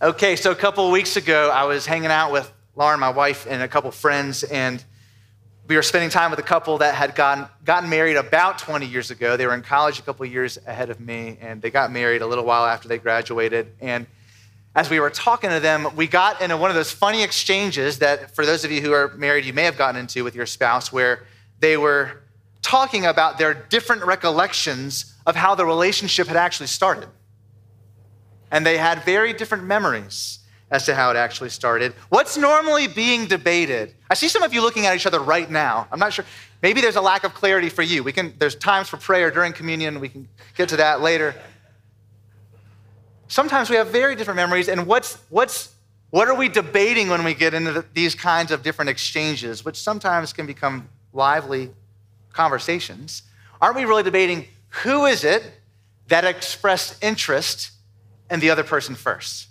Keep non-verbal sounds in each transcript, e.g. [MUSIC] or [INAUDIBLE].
Okay, so a couple of weeks ago, I was hanging out with Lauren, my wife, and a couple friends, and we were spending time with a couple that had gotten, gotten married about 20 years ago. They were in college a couple years ahead of me, and they got married a little while after they graduated. And as we were talking to them, we got into one of those funny exchanges that, for those of you who are married, you may have gotten into with your spouse, where they were talking about their different recollections of how the relationship had actually started. And they had very different memories as to how it actually started. What's normally being debated? I see some of you looking at each other right now. I'm not sure. Maybe there's a lack of clarity for you. We can, there's times for prayer during communion. We can get to that later. Sometimes we have very different memories, and what's, what's, what are we debating when we get into the, these kinds of different exchanges, which sometimes can become lively conversations? Aren't we really debating who is it that expressed interest in the other person first?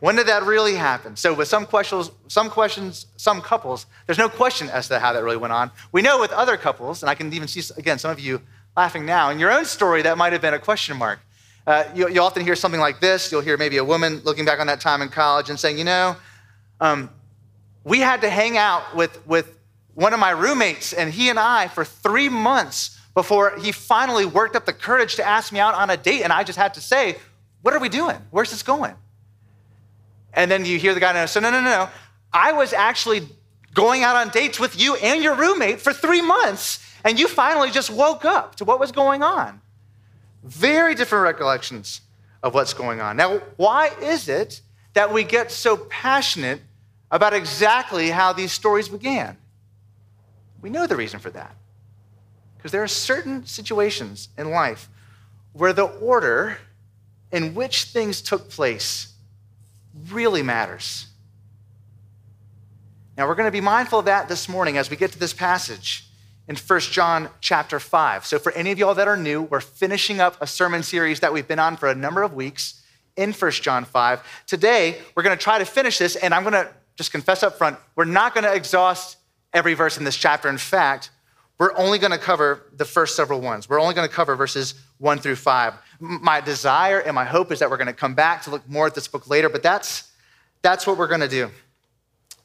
When did that really happen? So with some questions, some questions, some couples, there's no question as to how that really went on. We know with other couples, and I can even see again some of you laughing now. In your own story, that might have been a question mark. Uh, you, you, often hear something like this. You'll hear maybe a woman looking back on that time in college and saying, you know, um, we had to hang out with, with one of my roommates, and he and I for three months before he finally worked up the courage to ask me out on a date. And I just had to say, what are we doing? Where's this going? And then you hear the guy know, so no, no, no, no. I was actually going out on dates with you and your roommate for three months, and you finally just woke up to what was going on. Very different recollections of what's going on. Now, why is it that we get so passionate about exactly how these stories began? We know the reason for that. Because there are certain situations in life where the order in which things took place really matters. Now, we're going to be mindful of that this morning as we get to this passage in 1 John chapter 5. So, for any of y'all that are new, we're finishing up a sermon series that we've been on for a number of weeks in 1 John 5. Today, we're going to try to finish this, and I'm going to just confess up front, we're not going to exhaust every verse in this chapter. In fact, we're only going to cover the first several ones. We're only going to cover verses 1 through 5. My desire and my hope is that we're going to come back to look more at this book later, but that's, that's what we're going to do.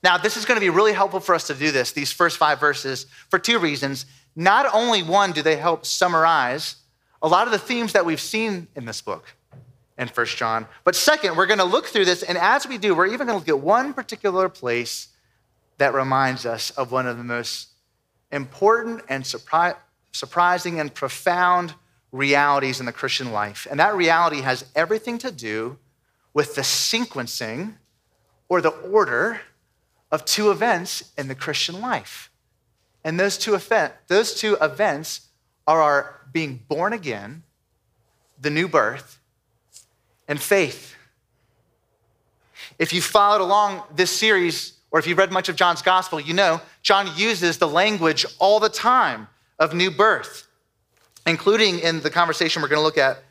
Now, this is going to be really helpful for us to do this, these first five verses, for two reasons. Not only, one, do they help summarize a lot of the themes that we've seen in this book in First John, but second, we're going to look through this, and as we do, we're even going to look at one particular place that reminds us of one of the most important and surpri- surprising and profound realities in the Christian life. And that reality has everything to do with the sequencing or the order of two events in the Christian life. And those two, event, those two events are our being born again, the new birth, and faith. If you followed along this series, or if you've read much of John's gospel, you know John uses the language all the time of new birth including in the conversation we're going to look at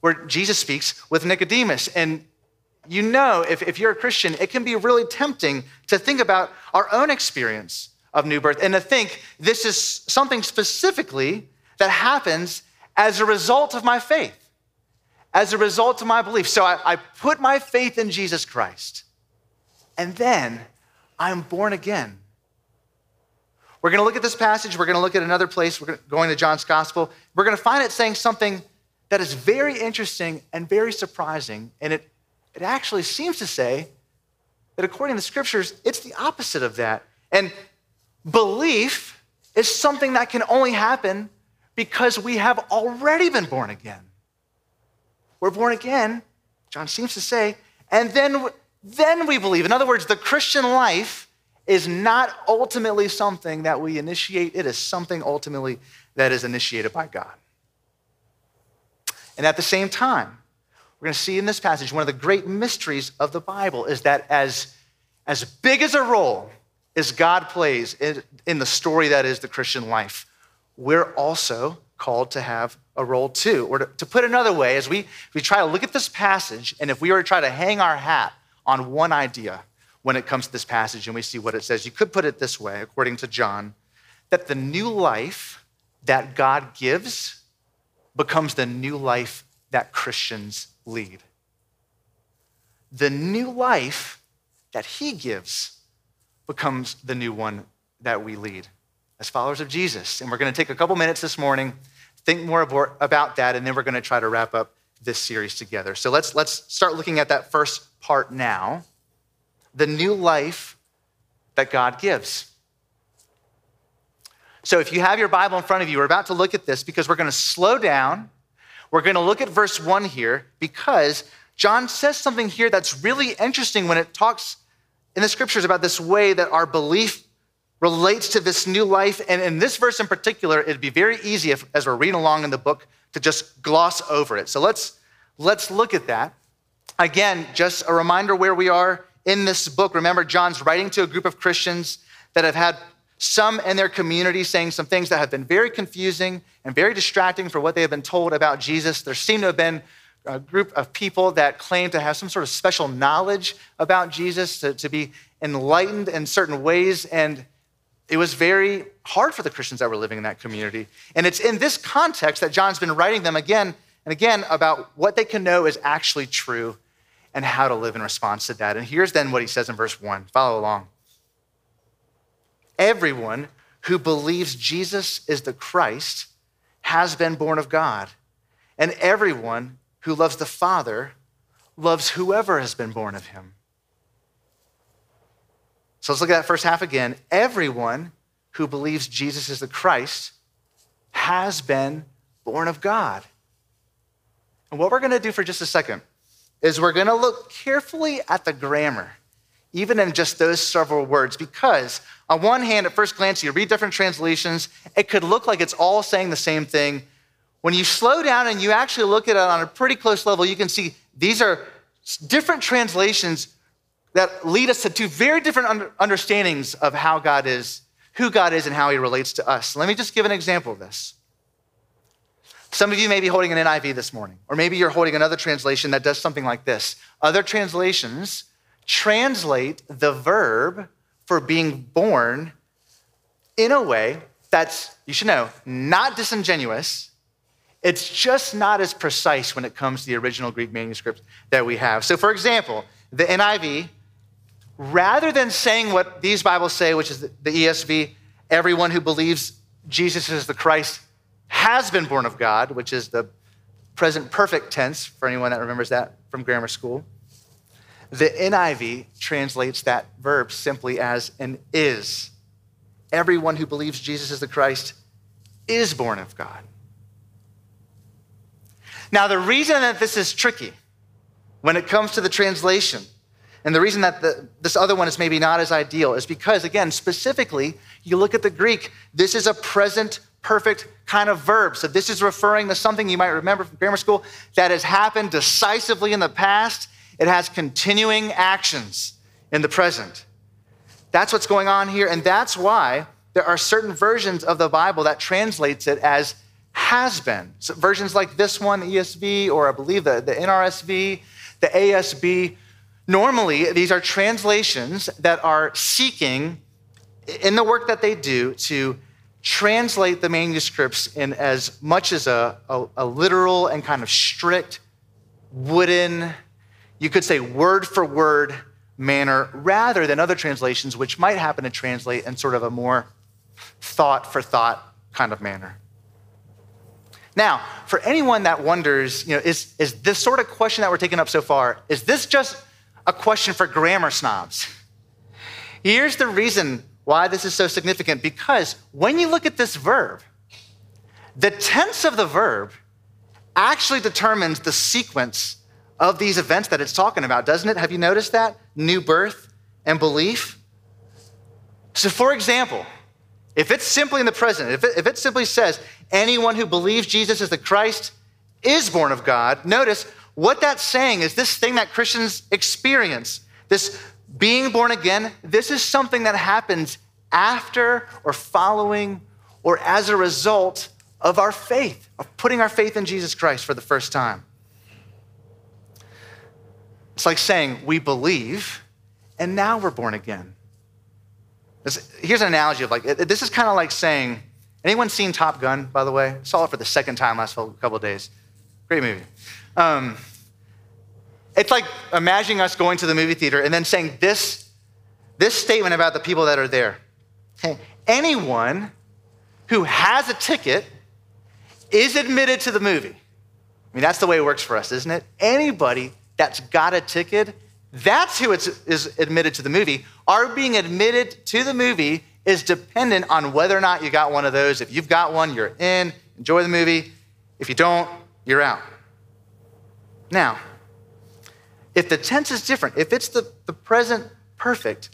where Jesus speaks with Nicodemus. And you know, if, if you're a Christian, it can be really tempting to think about our own experience of new birth and to think this is something specifically that happens as a result of my faith, as a result of my belief. So I, I put my faith in Jesus Christ, and then I'm born again. We're going to look at this passage. We're going to look at another place. We're going to John's gospel. We're going to find it saying something that is very interesting and very surprising. And it, it actually seems to say that according to the scriptures, it's the opposite of that. And belief is something that can only happen because we have already been born again. We're born again, John seems to say, and then, then we believe. In other words, the Christian life is not ultimately something that we initiate, it is something ultimately that is initiated by God. And at the same time, we're going to see in this passage one of the great mysteries of the Bible is that as, as big as a role as God plays in, in the story that is the Christian life, we're also called to have a role too. Or to, to put another way, as we, we try to look at this passage, and if we were to try to hang our hat on one idea, when it comes to this passage and we see what it says. You could put it this way, according to John, that the new life that God gives becomes the new life that Christians lead. the new life that he gives becomes the new one that we lead as followers of Jesus. And we're going to take a couple minutes this morning, think more about that, and then we're going to try to wrap up this series together. So let's, let's start looking at that first part now the new life that God gives. So if you have your Bible in front of you, we're about to look at this because we're going to slow down. We're going to look at verse one here because John says something here that's really interesting when it talks in the scriptures about this way that our belief relates to this new life. And in this verse in particular, it'd be very easy if, as we're reading along in the book to just gloss over it. So let's, let's look at that. Again, just a reminder where we are in this book. Remember, John's writing to a group of Christians that have had some in their community saying some things that have been very confusing and very distracting for what they have been told about Jesus. There seem to have been a group of people that claim to have some sort of special knowledge about Jesus, to, to be enlightened in certain ways. And it was very hard for the Christians that were living in that community. And it's in this context that John's been writing them again and again about what they can know is actually true and how to live in response to that. And here's then what he says in verse one. Follow along. Everyone who believes Jesus is the Christ has been born of God. And everyone who loves the Father loves whoever has been born of him. So let's look at that first half again. Everyone who believes Jesus is the Christ has been born of God. And what we're going to do for just a second is we're going to look carefully at the grammar, even in just those several words, because on one hand, at first glance, you read different translations, it could look like it's all saying the same thing. When you slow down and you actually look at it on a pretty close level, you can see these are different translations that lead us to two very different understandings of how God is, who God is, and how he relates to us. Let me just give an example of this. Some of you may be holding an NIV this morning, or maybe you're holding another translation that does something like this. Other translations translate the verb for being born in a way that's, you should know, not disingenuous. It's just not as precise when it comes to the original Greek manuscript that we have. So, for example, the NIV rather than saying what these Bibles say, which is the ESV, everyone who believes Jesus is the Christ has been born of God, which is the present perfect tense for anyone that remembers that from grammar school. The NIV translates that verb simply as an is. Everyone who believes Jesus is the Christ is born of God. Now, the reason that this is tricky when it comes to the translation and the reason that the, this other one is maybe not as ideal is because, again, specifically, you look at the Greek, this is a present perfect kind of verb. So this is referring to something you might remember from grammar school that has happened decisively in the past. It has continuing actions in the present. That's what's going on here. And that's why there are certain versions of the Bible that translates it as has been. So versions like this one, the ESV, or I believe the, the NRSV, the ASB Normally, these are translations that are seeking, in the work that they do, to translate the manuscripts in as much as a, a, a literal and kind of strict, wooden, you could say word for word manner, rather than other translations, which might happen to translate in sort of a more thought for thought kind of manner. Now, for anyone that wonders, you know, is, is this sort of question that we're taking up so far, is this just a question for grammar snobs. Here's the reason why this is so significant because when you look at this verb, the tense of the verb actually determines the sequence of these events that it's talking about, doesn't it? Have you noticed that? New birth and belief. So, for example, if it's simply in the present, if it, if it simply says, anyone who believes Jesus is the Christ is born of God, notice what that's saying is this thing that Christians experience, this being born again, this is something that happens after or following or as a result of our faith, of putting our faith in Jesus Christ for the first time. It's like saying, we believe, and now we're born again. Here's an analogy of like, this is kind of like saying, anyone seen Top Gun, by the way? Saw it for the second time last couple of days. Great movie. Um, It's like imagining us going to the movie theater and then saying this, this statement about the people that are there. Anyone who has a ticket is admitted to the movie. I mean, that's the way it works for us, isn't it? Anybody that's got a ticket, that's who is admitted to the movie. Our being admitted to the movie is dependent on whether or not you got one of those. If you've got one, you're in, enjoy the movie. If you don't, you're out. Now, if the tense is different, if it's the, the present perfect,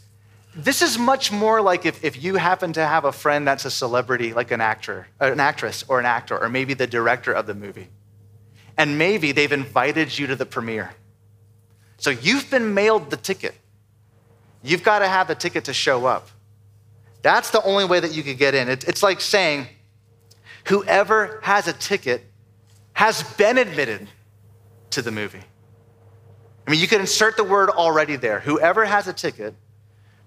this is much more like if, if you happen to have a friend that's a celebrity, like an actor, an actress or an actor, or maybe the director of the movie. And maybe they've invited you to the premiere. So you've been mailed the ticket. You've got to have the ticket to show up. That's the only way that you could get in. It's like saying, whoever has a ticket has been admitted to the movie. I mean, you could insert the word already there. Whoever has a ticket,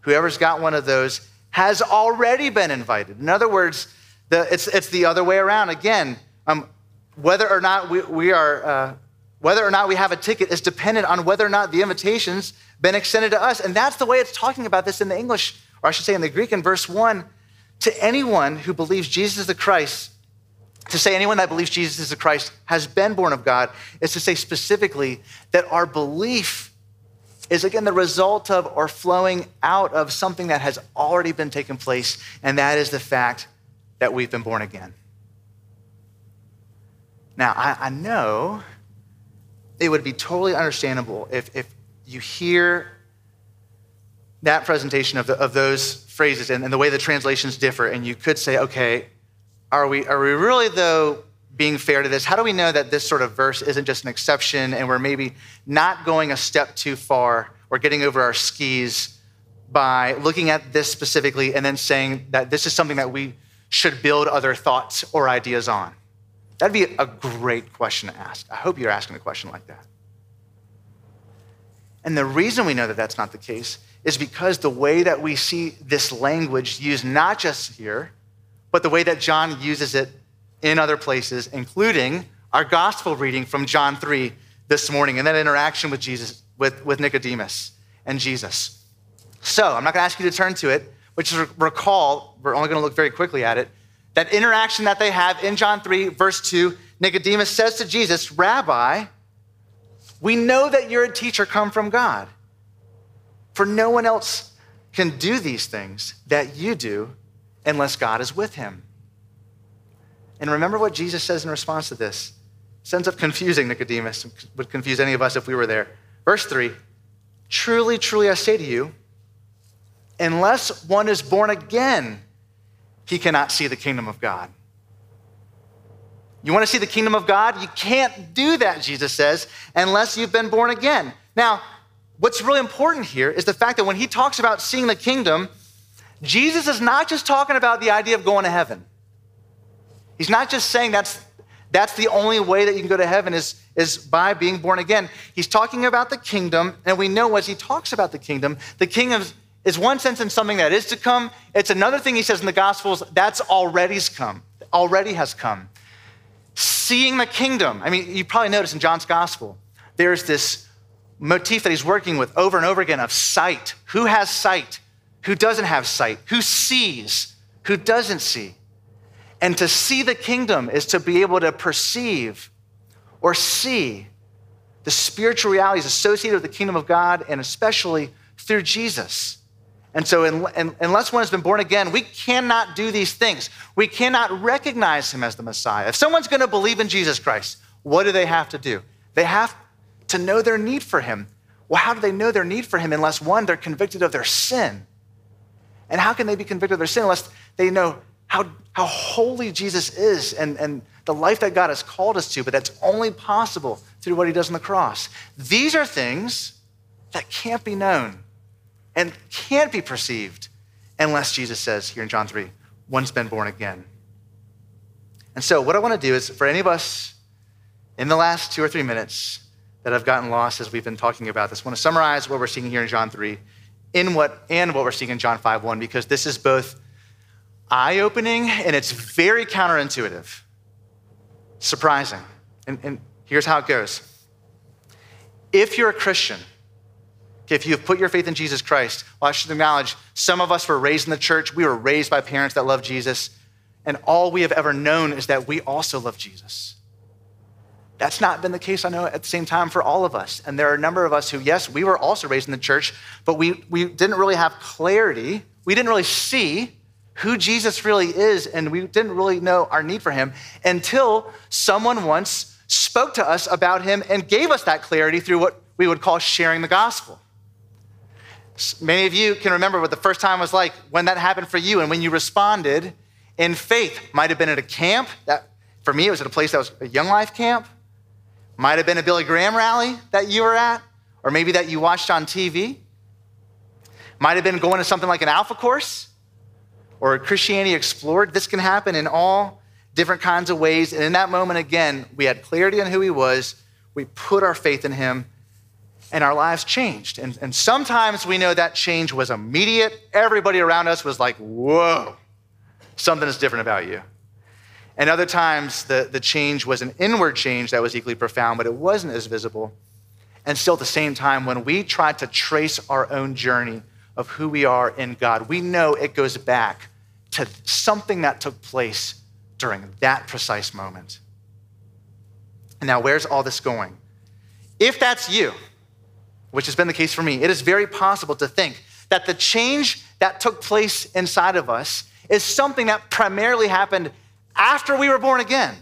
whoever's got one of those, has already been invited. In other words, the, it's, it's the other way around. Again, um, whether or not we, we are, uh, whether or not we have a ticket is dependent on whether or not the invitation's been extended to us. And that's the way it's talking about this in the English or I should say in the Greek in verse 1, to anyone who believes Jesus the Christ, to say anyone that believes Jesus is the Christ has been born of God, is to say specifically that our belief is again the result of or flowing out of something that has already been taken place, and that is the fact that we've been born again. Now, I, I know it would be totally understandable if, if you hear that presentation of, the, of those phrases and, and the way the translations differ, and you could say, okay, are we, are we really, though, being fair to this? How do we know that this sort of verse isn't just an exception and we're maybe not going a step too far or getting over our skis by looking at this specifically and then saying that this is something that we should build other thoughts or ideas on? That'd be a great question to ask. I hope you're asking a question like that. And the reason we know that that's not the case is because the way that we see this language used not just here, but the way that John uses it in other places, including our gospel reading from John 3 this morning and that interaction with Jesus, with, with Nicodemus and Jesus. So I'm not to ask you to turn to it, but just recall, we're only to look very quickly at it, that interaction that they have in John 3, verse 2, Nicodemus says to Jesus, Rabbi, we know that you're a teacher come from God. For no one else can do these things that you do unless God is with him. And remember what Jesus says in response to this. It ends up confusing Nicodemus, would confuse any of us if we were there. Verse 3 Truly, truly, I say to you, unless one is born again, he cannot see the kingdom of God. You want to see the kingdom of God? You can't do that, Jesus says, unless you've been born again. Now, what's really important here is the fact that when he talks about seeing the kingdom, Jesus is not just talking about the idea of going to heaven. He's not just saying that's, that's the only way that you can go to heaven is, is by being born again. He's talking about the kingdom, and we know as he talks about the kingdom, the kingdom is one sense in something that is to come. It's another thing he says in the Gospels that's already come, already has come. Seeing the kingdom. I mean, you probably noticed in John's Gospel, there's this motif that he's working with over and over again of sight. Who has sight? Who doesn't have sight? Who sees? Who doesn't see? And to see the kingdom is to be able to perceive or see the spiritual realities associated with the kingdom of God and especially through Jesus. And so, unless one has been born again, we cannot do these things. We cannot recognize him as the Messiah. If someone's going to believe in Jesus Christ, what do they have to do? They have to know their need for him. Well, how do they know their need for him unless one, they're convicted of their sin? And how can they be convicted of their sin unless they know how, how holy Jesus is and, and the life that God has called us to, but that's only possible through what he does on the cross? These are things that can't be known and can't be perceived unless Jesus says here in John 3, one's been born again. And so, what I want to do is for any of us in the last two or three minutes, that have gotten lost as we've been talking about this. I want to summarize what we're seeing here in John 3 in what, and what we're seeing in John 5 1, because this is both eye opening and it's very counterintuitive, surprising. And, and here's how it goes if you're a Christian, if you have put your faith in Jesus Christ, well, I should acknowledge some of us were raised in the church. We were raised by parents that love Jesus. And all we have ever known is that we also love Jesus. That's not been the case, I know, at the same time for all of us. And there are a number of us who, yes, we were also raised in the church, but we, we didn't really have clarity. We didn't really see who Jesus really is, and we didn't really know our need for him until someone once spoke to us about him and gave us that clarity through what we would call sharing the gospel. Many of you can remember what the first time was like when that happened for you and when you responded in faith. Might have been at a camp. That, for me, it was at a place that was a Young Life camp. Might have been a Billy Graham rally that you were at, or maybe that you watched on TV. Might have been going to something like an Alpha course or Christianity Explored. This can happen in all different kinds of ways. And in that moment, again, we had clarity on who he was. We put our faith in him, and our lives changed. And, and sometimes we know that change was immediate. Everybody around us was like, whoa, something is different about you. And other times, the, the change was an inward change that was equally profound, but it wasn't as visible. And still, at the same time, when we try to trace our own journey of who we are in God, we know it goes back to something that took place during that precise moment. And now, where's all this going? If that's you, which has been the case for me, it is very possible to think that the change that took place inside of us is something that primarily happened after we were born again.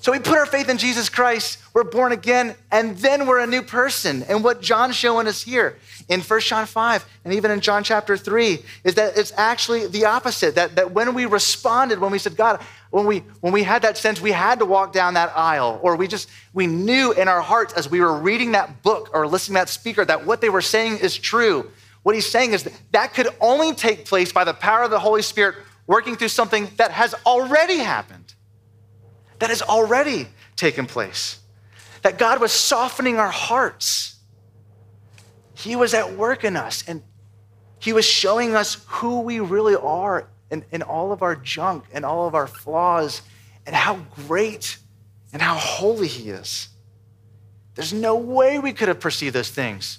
So we put our faith in Jesus Christ, we're born again, and then we're a new person. And what John's showing us here in 1 John 5 and even in John chapter 3 is that it's actually the opposite. That, that when we responded, when we said, God, when we when we had that sense we had to walk down that aisle, or we just we knew in our hearts as we were reading that book or listening to that speaker that what they were saying is true. What he's saying is that, that could only take place by the power of the Holy Spirit working through something that has already happened, that has already taken place. That God was softening our hearts. He was at work in us, and He was showing us who we really are in, in all of our junk and all of our flaws, and how great and how holy He is. There's no way we could have perceived those things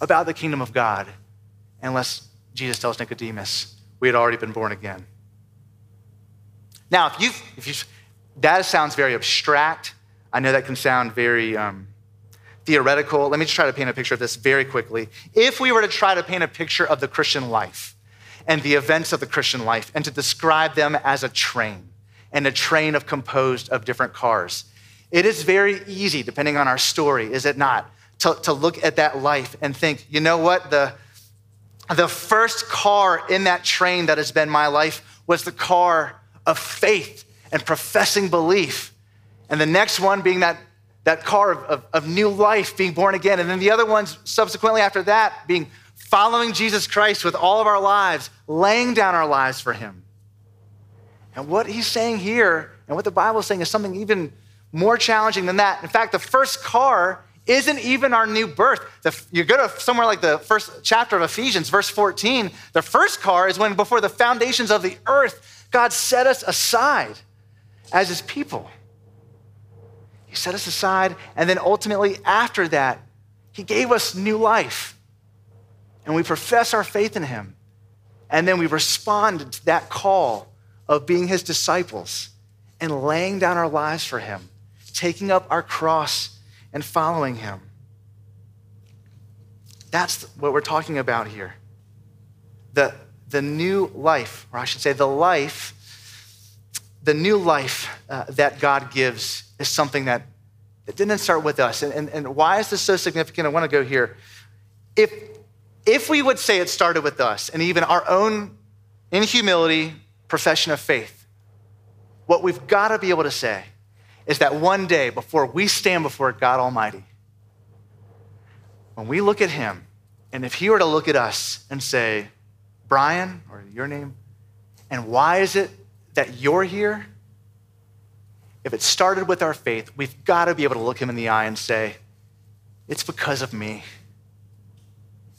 about the kingdom of God unless Jesus tells Nicodemus we had already been born again. Now, if you, if you, that sounds very abstract. I know that can sound very um, theoretical. Let me just try to paint a picture of this very quickly. If we were to try to paint a picture of the Christian life and the events of the Christian life and to describe them as a train and a train of composed of different cars, it is very easy, depending on our story, is it not, to, to look at that life and think, you know what, the, the first car in that train that has been my life was the car of faith and professing belief. And the next one being that, that car of, of, of new life, being born again. And then the other ones subsequently after that being following Jesus Christ with all of our lives, laying down our lives for him. And what he's saying here, and what the Bible is saying, is something even more challenging than that. In fact, the first car isn't even our new birth. The, you go to somewhere like the first chapter of Ephesians, verse 14. The first car is when, before the foundations of the earth, God set us aside as his people. He set us aside, and then ultimately, after that, he gave us new life. And we profess our faith in him. And then we respond to that call of being his disciples and laying down our lives for him, taking up our cross and following him. That's what we're talking about here. The, the new life, or I should say, the life, the new life uh, that God gives is something that, that didn't start with us. And, and, and why is this so significant? I want to go here. If, if we would say it started with us and even our own, in humility, profession of faith, what we've got to be able to say is that one day before we stand before God Almighty, when we look at Him, and if He were to look at us and say, Brian, or your name, and why is it that you're here? If it started with our faith, we've got to be able to look him in the eye and say, It's because of me.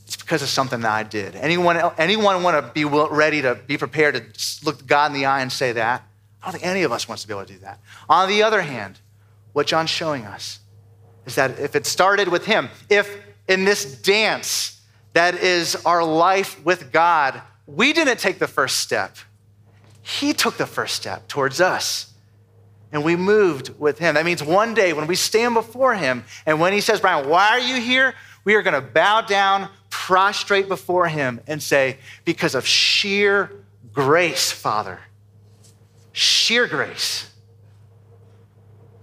It's because of something that I did. Anyone, anyone want to be ready to be prepared to look God in the eye and say that? I don't think any of us wants to be able to do that. On the other hand, what John's showing us is that if it started with Him, if in this dance that is our life with God, we didn't take the first step, He took the first step towards us. And we moved with Him. That means one day when we stand before Him and when He says, Brian, why are you here? We are going to bow down, prostrate before Him, and say, because of sheer grace, Father, sheer grace.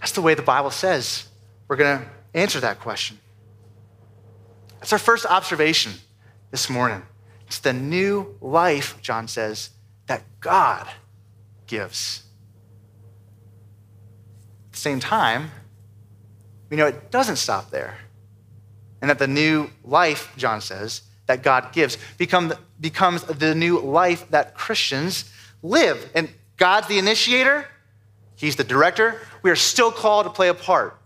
That's the way the Bible says we're going to answer that question. That's our first observation this morning. It's the new life, John says, that God gives. At the same time, we know it doesn't stop there. And that the new life, John says, that God gives become, becomes the new life that Christians live. And God's the initiator, He's the director. We are still called to play a part.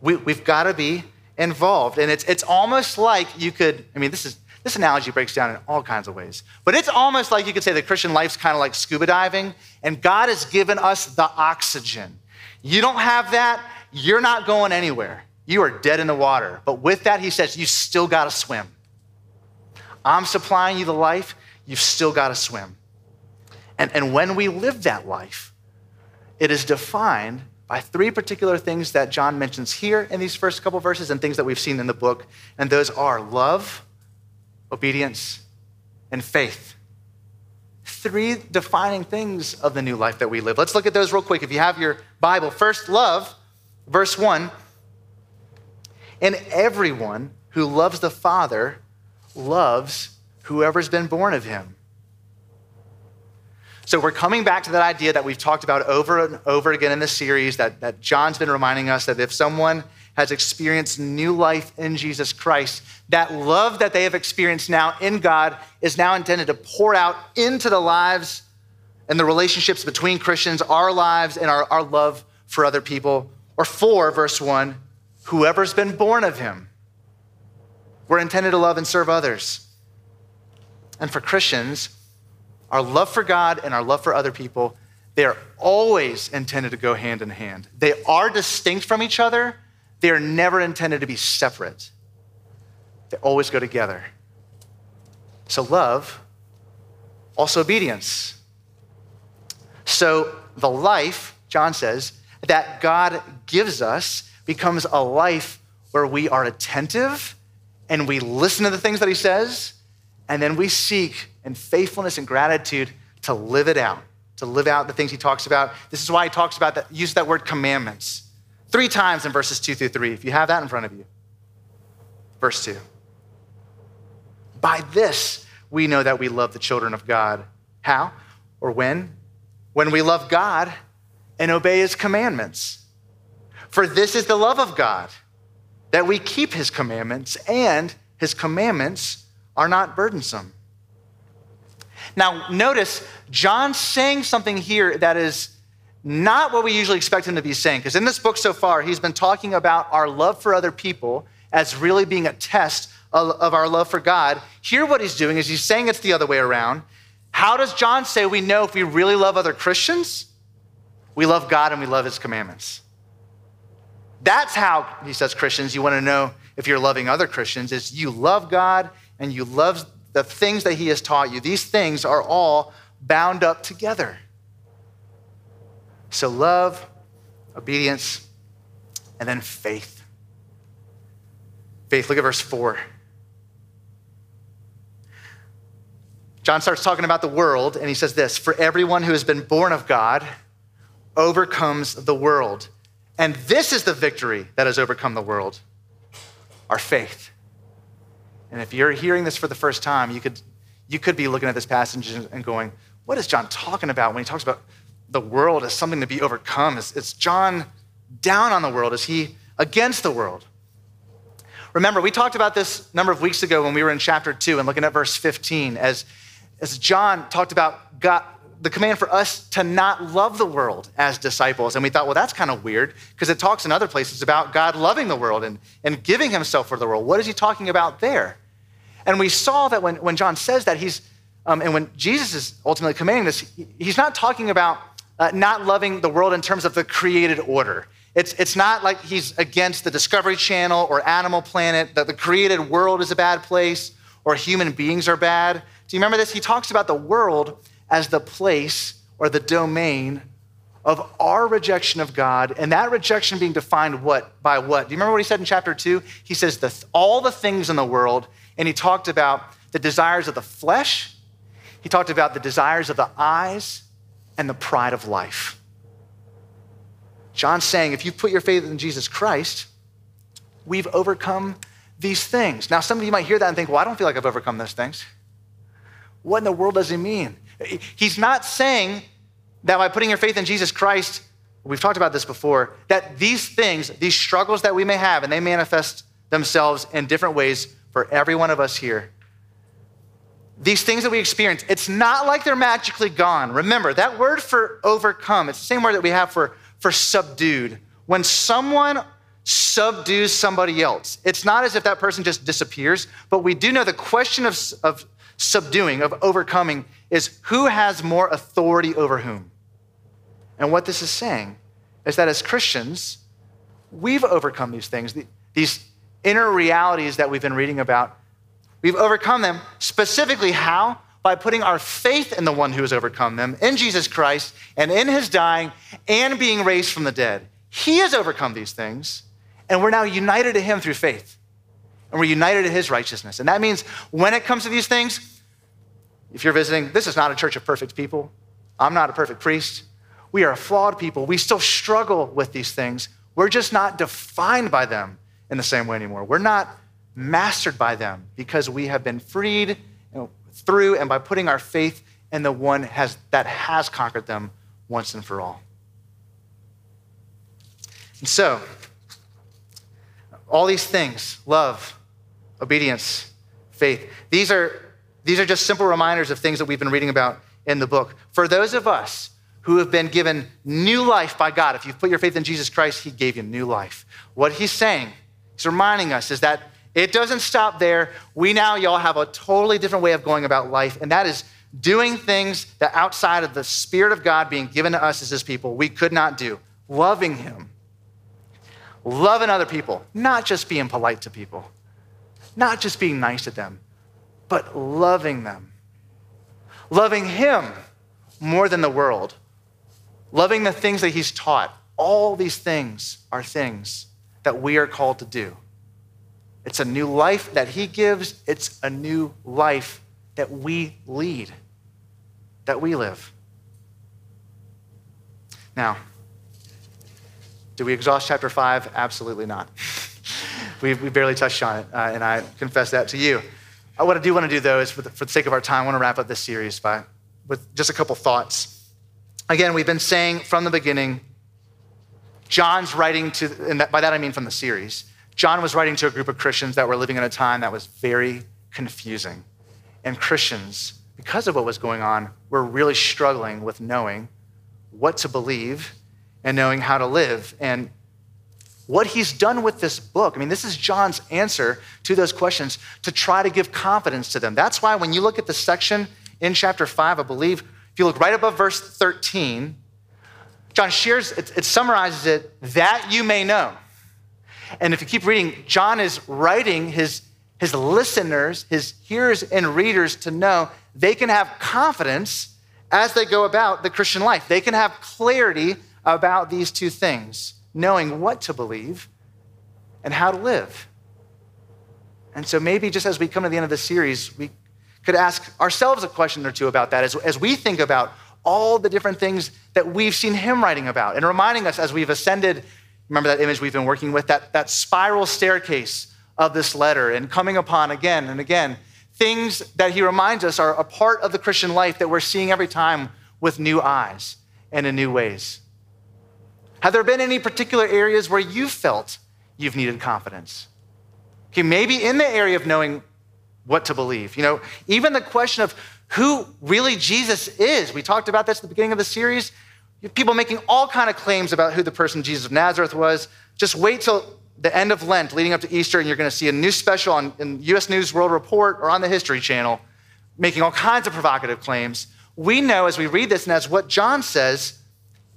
We, we've got to be involved. And it's, it's almost like you could, I mean, this is this analogy breaks down in all kinds of ways. But it's almost like you could say the Christian life's kind of like scuba diving, and God has given us the oxygen. You don't have that, you're not going anywhere. You are dead in the water. But with that, he says, you still got to swim. I'm supplying you the life, you've still got to swim. And, and when we live that life, it is defined by three particular things that John mentions here in these first couple verses and things that we've seen in the book. And those are love, obedience, and faith. Three defining things of the new life that we live. Let's look at those real quick. If you have your Bible, first, love, verse one. And everyone who loves the Father loves whoever's been born of him. So we're coming back to that idea that we've talked about over and over again in this series that, that John's been reminding us that if someone has experienced new life in Jesus Christ, that love that they have experienced now in God is now intended to pour out into the lives and the relationships between Christians, our lives, and our, our love for other people. Or four, verse one, whoever's been born of him. We're intended to love and serve others. And for Christians, our love for God and our love for other people, they are always intended to go hand in hand. They are distinct from each other, they are never intended to be separate. They always go together. So, love, also obedience. So, the life, John says, that God gives us becomes a life where we are attentive and we listen to the things that he says, and then we seek in faithfulness and gratitude to live it out, to live out the things he talks about. This is why he talks about that, use that word commandments. Three times in verses two through three, if you have that in front of you. Verse two. By this, we know that we love the children of God. How or when? When we love God and obey his commandments. For this is the love of God, that we keep his commandments, and his commandments are not burdensome. Now, notice John's saying something here that is not what we usually expect him to be saying. Because in this book so far, he's been talking about our love for other people as really being a test of, our love for God. Here, what he's doing is he's saying it's the other way around. How does John say we know if we really love other Christians? We love God and we love his commandments. That's how, he says, Christians, you want to know if you're loving other Christians, is you love God and you love the things that he has taught you. These things are all bound up together. So, love, obedience, and then faith. Faith, look at verse 4. John starts talking about the world, and he says this For everyone who has been born of God overcomes the world. And this is the victory that has overcome the world our faith. And if you're hearing this for the first time, you could, you could be looking at this passage and going, What is John talking about when he talks about the world as something to be overcome? Is, John down on the world? Is he against the world? Remember, we talked about this a number of weeks ago when we were in chapter 2 and looking at verse 15 as, as John talked about God, the command for us to not love the world as disciples. And we thought, well, that's kind of weird because it talks in other places about God loving the world and, and giving himself for the world. What is he talking about there? And we saw that when, when John says that, he's, um, and when Jesus is ultimately commanding this, he's not talking about uh, not loving the world in terms of the created order. It's, it's not like he's against the Discovery Channel or Animal Planet, that the created world is a bad place or human beings are bad. Do you remember this? He talks about the world as the place or the domain of our rejection of God, and that rejection being defined what by what? Do you remember what he said in chapter two? He says the, all the things in the world, and he talked about the desires of the flesh, he talked about the desires of the eyes, and the pride of life. John's saying if you put your faith in Jesus Christ, we've overcome these things. Now, some of you might hear that and think, well, I don't feel like I've overcome those things. What in the world does he mean? He's not saying that by putting your faith in Jesus Christ, we've talked about this before, that these things, these struggles that we may have, and they manifest themselves in different ways for every one of us here. These things that we experience, it's not like they're magically gone. Remember, that word for overcome, it's the same word that we have for, for subdued. When someone subdues somebody else, it's not as if that person just disappears, but we do know the question of, of subduing, of overcoming, is who has more authority over whom? And what this is saying is that as Christians, we've overcome these things, these inner realities that we've been reading about. We've overcome them specifically how? By putting our faith in the one who has overcome them, in Jesus Christ, and in his dying and being raised from the dead. He has overcome these things, and we're now united to him through faith. And we're united to his righteousness. And that means when it comes to these things, if you're visiting, this is not a church of perfect people. I'm not a perfect priest. We are flawed people. We still struggle with these things. We're just not defined by them in the same way anymore. We're not mastered by them because we have been freed through and by putting our faith in the one has, that has conquered them once and for all. And so, all these things love, obedience, faith these are, these are just simple reminders of things that we've been reading about in the book. For those of us who have been given new life by God. If you've put your faith in Jesus Christ, He gave you new life. What He's saying, He's reminding us, is that it doesn't stop there. We now, y'all, have a totally different way of going about life, and that is doing things that outside of the Spirit of God being given to us as His people, we could not do. Loving Him, loving other people, not just being polite to people, not just being nice to them, but loving them. Loving Him more than the world loving the things that he's taught. All these things are things that we are called to do. It's a new life that he gives, it's a new life that we lead, that we live. Now, do we exhaust chapter five? Absolutely not. [LAUGHS] we, we barely touched on it, uh, and I confess that to you. Uh, what I do want to do, though, is for the, for the sake of our time, I want to wrap up this series by, with just a couple thoughts Again, we've been saying from the beginning, John's writing to, and by that I mean from the series, John was writing to a group of Christians that were living in a time that was very confusing. And Christians, because of what was going on, were really struggling with knowing what to believe and knowing how to live. And what he's done with this book, I mean, this is John's answer to those questions to try to give confidence to them. That's why when you look at the section in chapter five, I believe if you look right above verse 13, John shares, it, it summarizes it, that you may know. And if you keep reading, John is writing his, his listeners, his hearers and readers to know they can have confidence as they go about the Christian life. They can have clarity about these two things, knowing what to believe and how to live. And so maybe just as we come to the end of the series, we could ask ourselves a question or two about that as, as we think about all the different things that we've seen him writing about and reminding us as we've ascended. Remember that image we've been working with, that, that spiral staircase of this letter, and coming upon again and again things that he reminds us are a part of the Christian life that we're seeing every time with new eyes and in new ways. Have there been any particular areas where you felt you've needed confidence? Okay, maybe in the area of knowing what to believe. You know, even the question of who really Jesus is. We talked about this at the beginning of the series. People making all kind of claims about who the person Jesus of Nazareth was. Just wait till the end of Lent, leading up to Easter, and you're going to see a new special on in U.S. News World Report or on the History Channel, making all kinds of provocative claims. We know as we read this, and as what John says,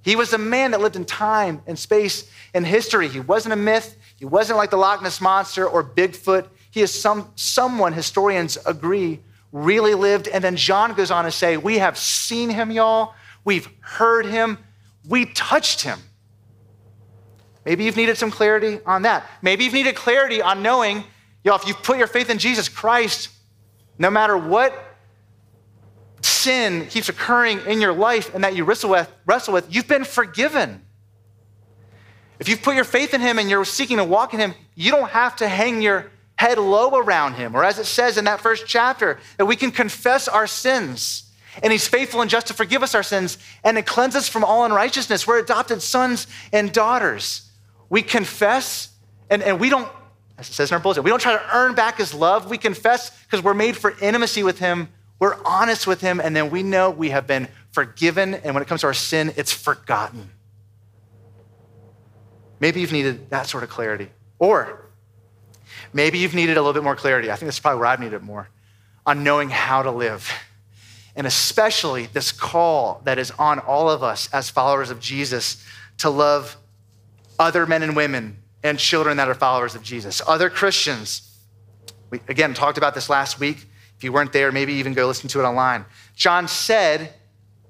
He was a man that lived in time and space and history. He wasn't a myth. He wasn't like the Loch Ness Monster or Bigfoot. He is some, someone historians agree really lived. And then John goes on to say, We have seen him, y'all. We've heard him. We touched him. Maybe you've needed some clarity on that. Maybe you've needed clarity on knowing, y'all, if you've put your faith in Jesus Christ, no matter what sin keeps occurring in your life and that you wrestle with, wrestle with, you've been forgiven. If you've put your faith in Him and you're seeking to walk in Him, you don't have to hang your head low around Him. Or as it says in that first chapter, that we can confess our sins. And He's faithful and just to forgive us our sins and to cleanse us from all unrighteousness. We're adopted sons and daughters. We confess, and, and we don't, as it says in our bulletin, we don't try to earn back His love. We confess because we're made for intimacy with Him. We're honest with Him, and then we know we have been forgiven. And when it comes to our sin, it's forgotten. Maybe you've needed that sort of clarity. Or maybe you've needed a little bit more clarity. I think that's probably where I've needed it more on knowing how to live. And especially this call that is on all of us as followers of Jesus to love other men and women and children that are followers of Jesus, other Christians. We again talked about this last week. If you weren't there, maybe even go listen to it online. John said,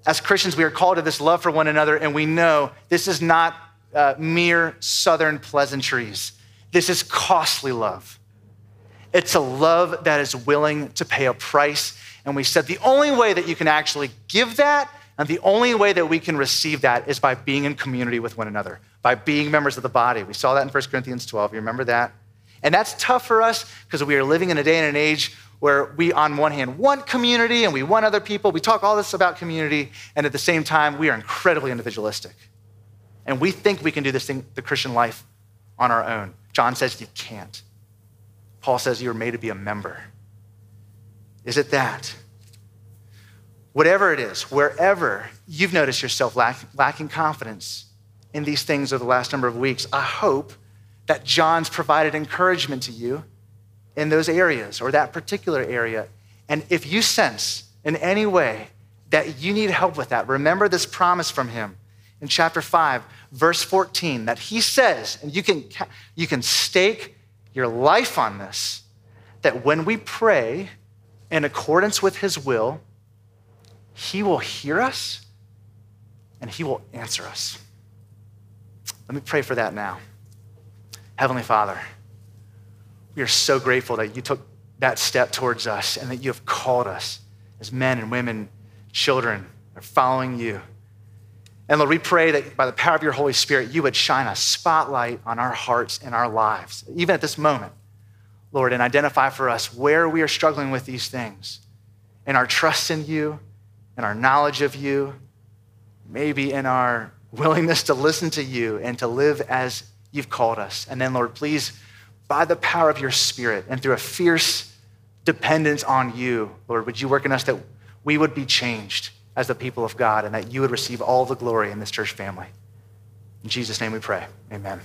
as Christians, we are called to this love for one another, and we know this is not uh, mere southern pleasantries. This is costly love. It's a love that is willing to pay a price. And we said the only way that you can actually give that and the only way that we can receive that is by being in community with one another, by being members of the body. We saw that in 1 Corinthians 12. You remember that? And that's tough for us because we are living in a day and an age where we, on one hand, want community and we want other people. We talk all this about community, and at the same time, we are incredibly individualistic. And we think we can do this thing, the Christian life, on our own. John says you can't. Paul says you were made to be a member. Is it that? Whatever it is, wherever you've noticed yourself lack, lacking confidence in these things over the last number of weeks, I hope that John's provided encouragement to you in those areas or that particular area. And if you sense in any way that you need help with that, remember this promise from him in chapter 5, verse 14, that he says, and you can, you can stake your life on this, that when we pray in accordance with his will, he will hear us and he will answer us. Let me pray for that now. Heavenly Father, we are so grateful that you took that step towards us and that you have called us as men and women, children, are following you. And Lord, we pray that by the power of your Holy Spirit, you would shine a spotlight on our hearts and our lives, even at this moment, Lord, and identify for us where we are struggling with these things in our trust in you, in our knowledge of you, maybe in our willingness to listen to you and to live as you've called us. And then, Lord, please, by the power of your Spirit and through a fierce dependence on you, Lord, would you work in us that we would be changed as the people of God and that you would receive all the glory in this church family. In Jesus' name we pray. Amen.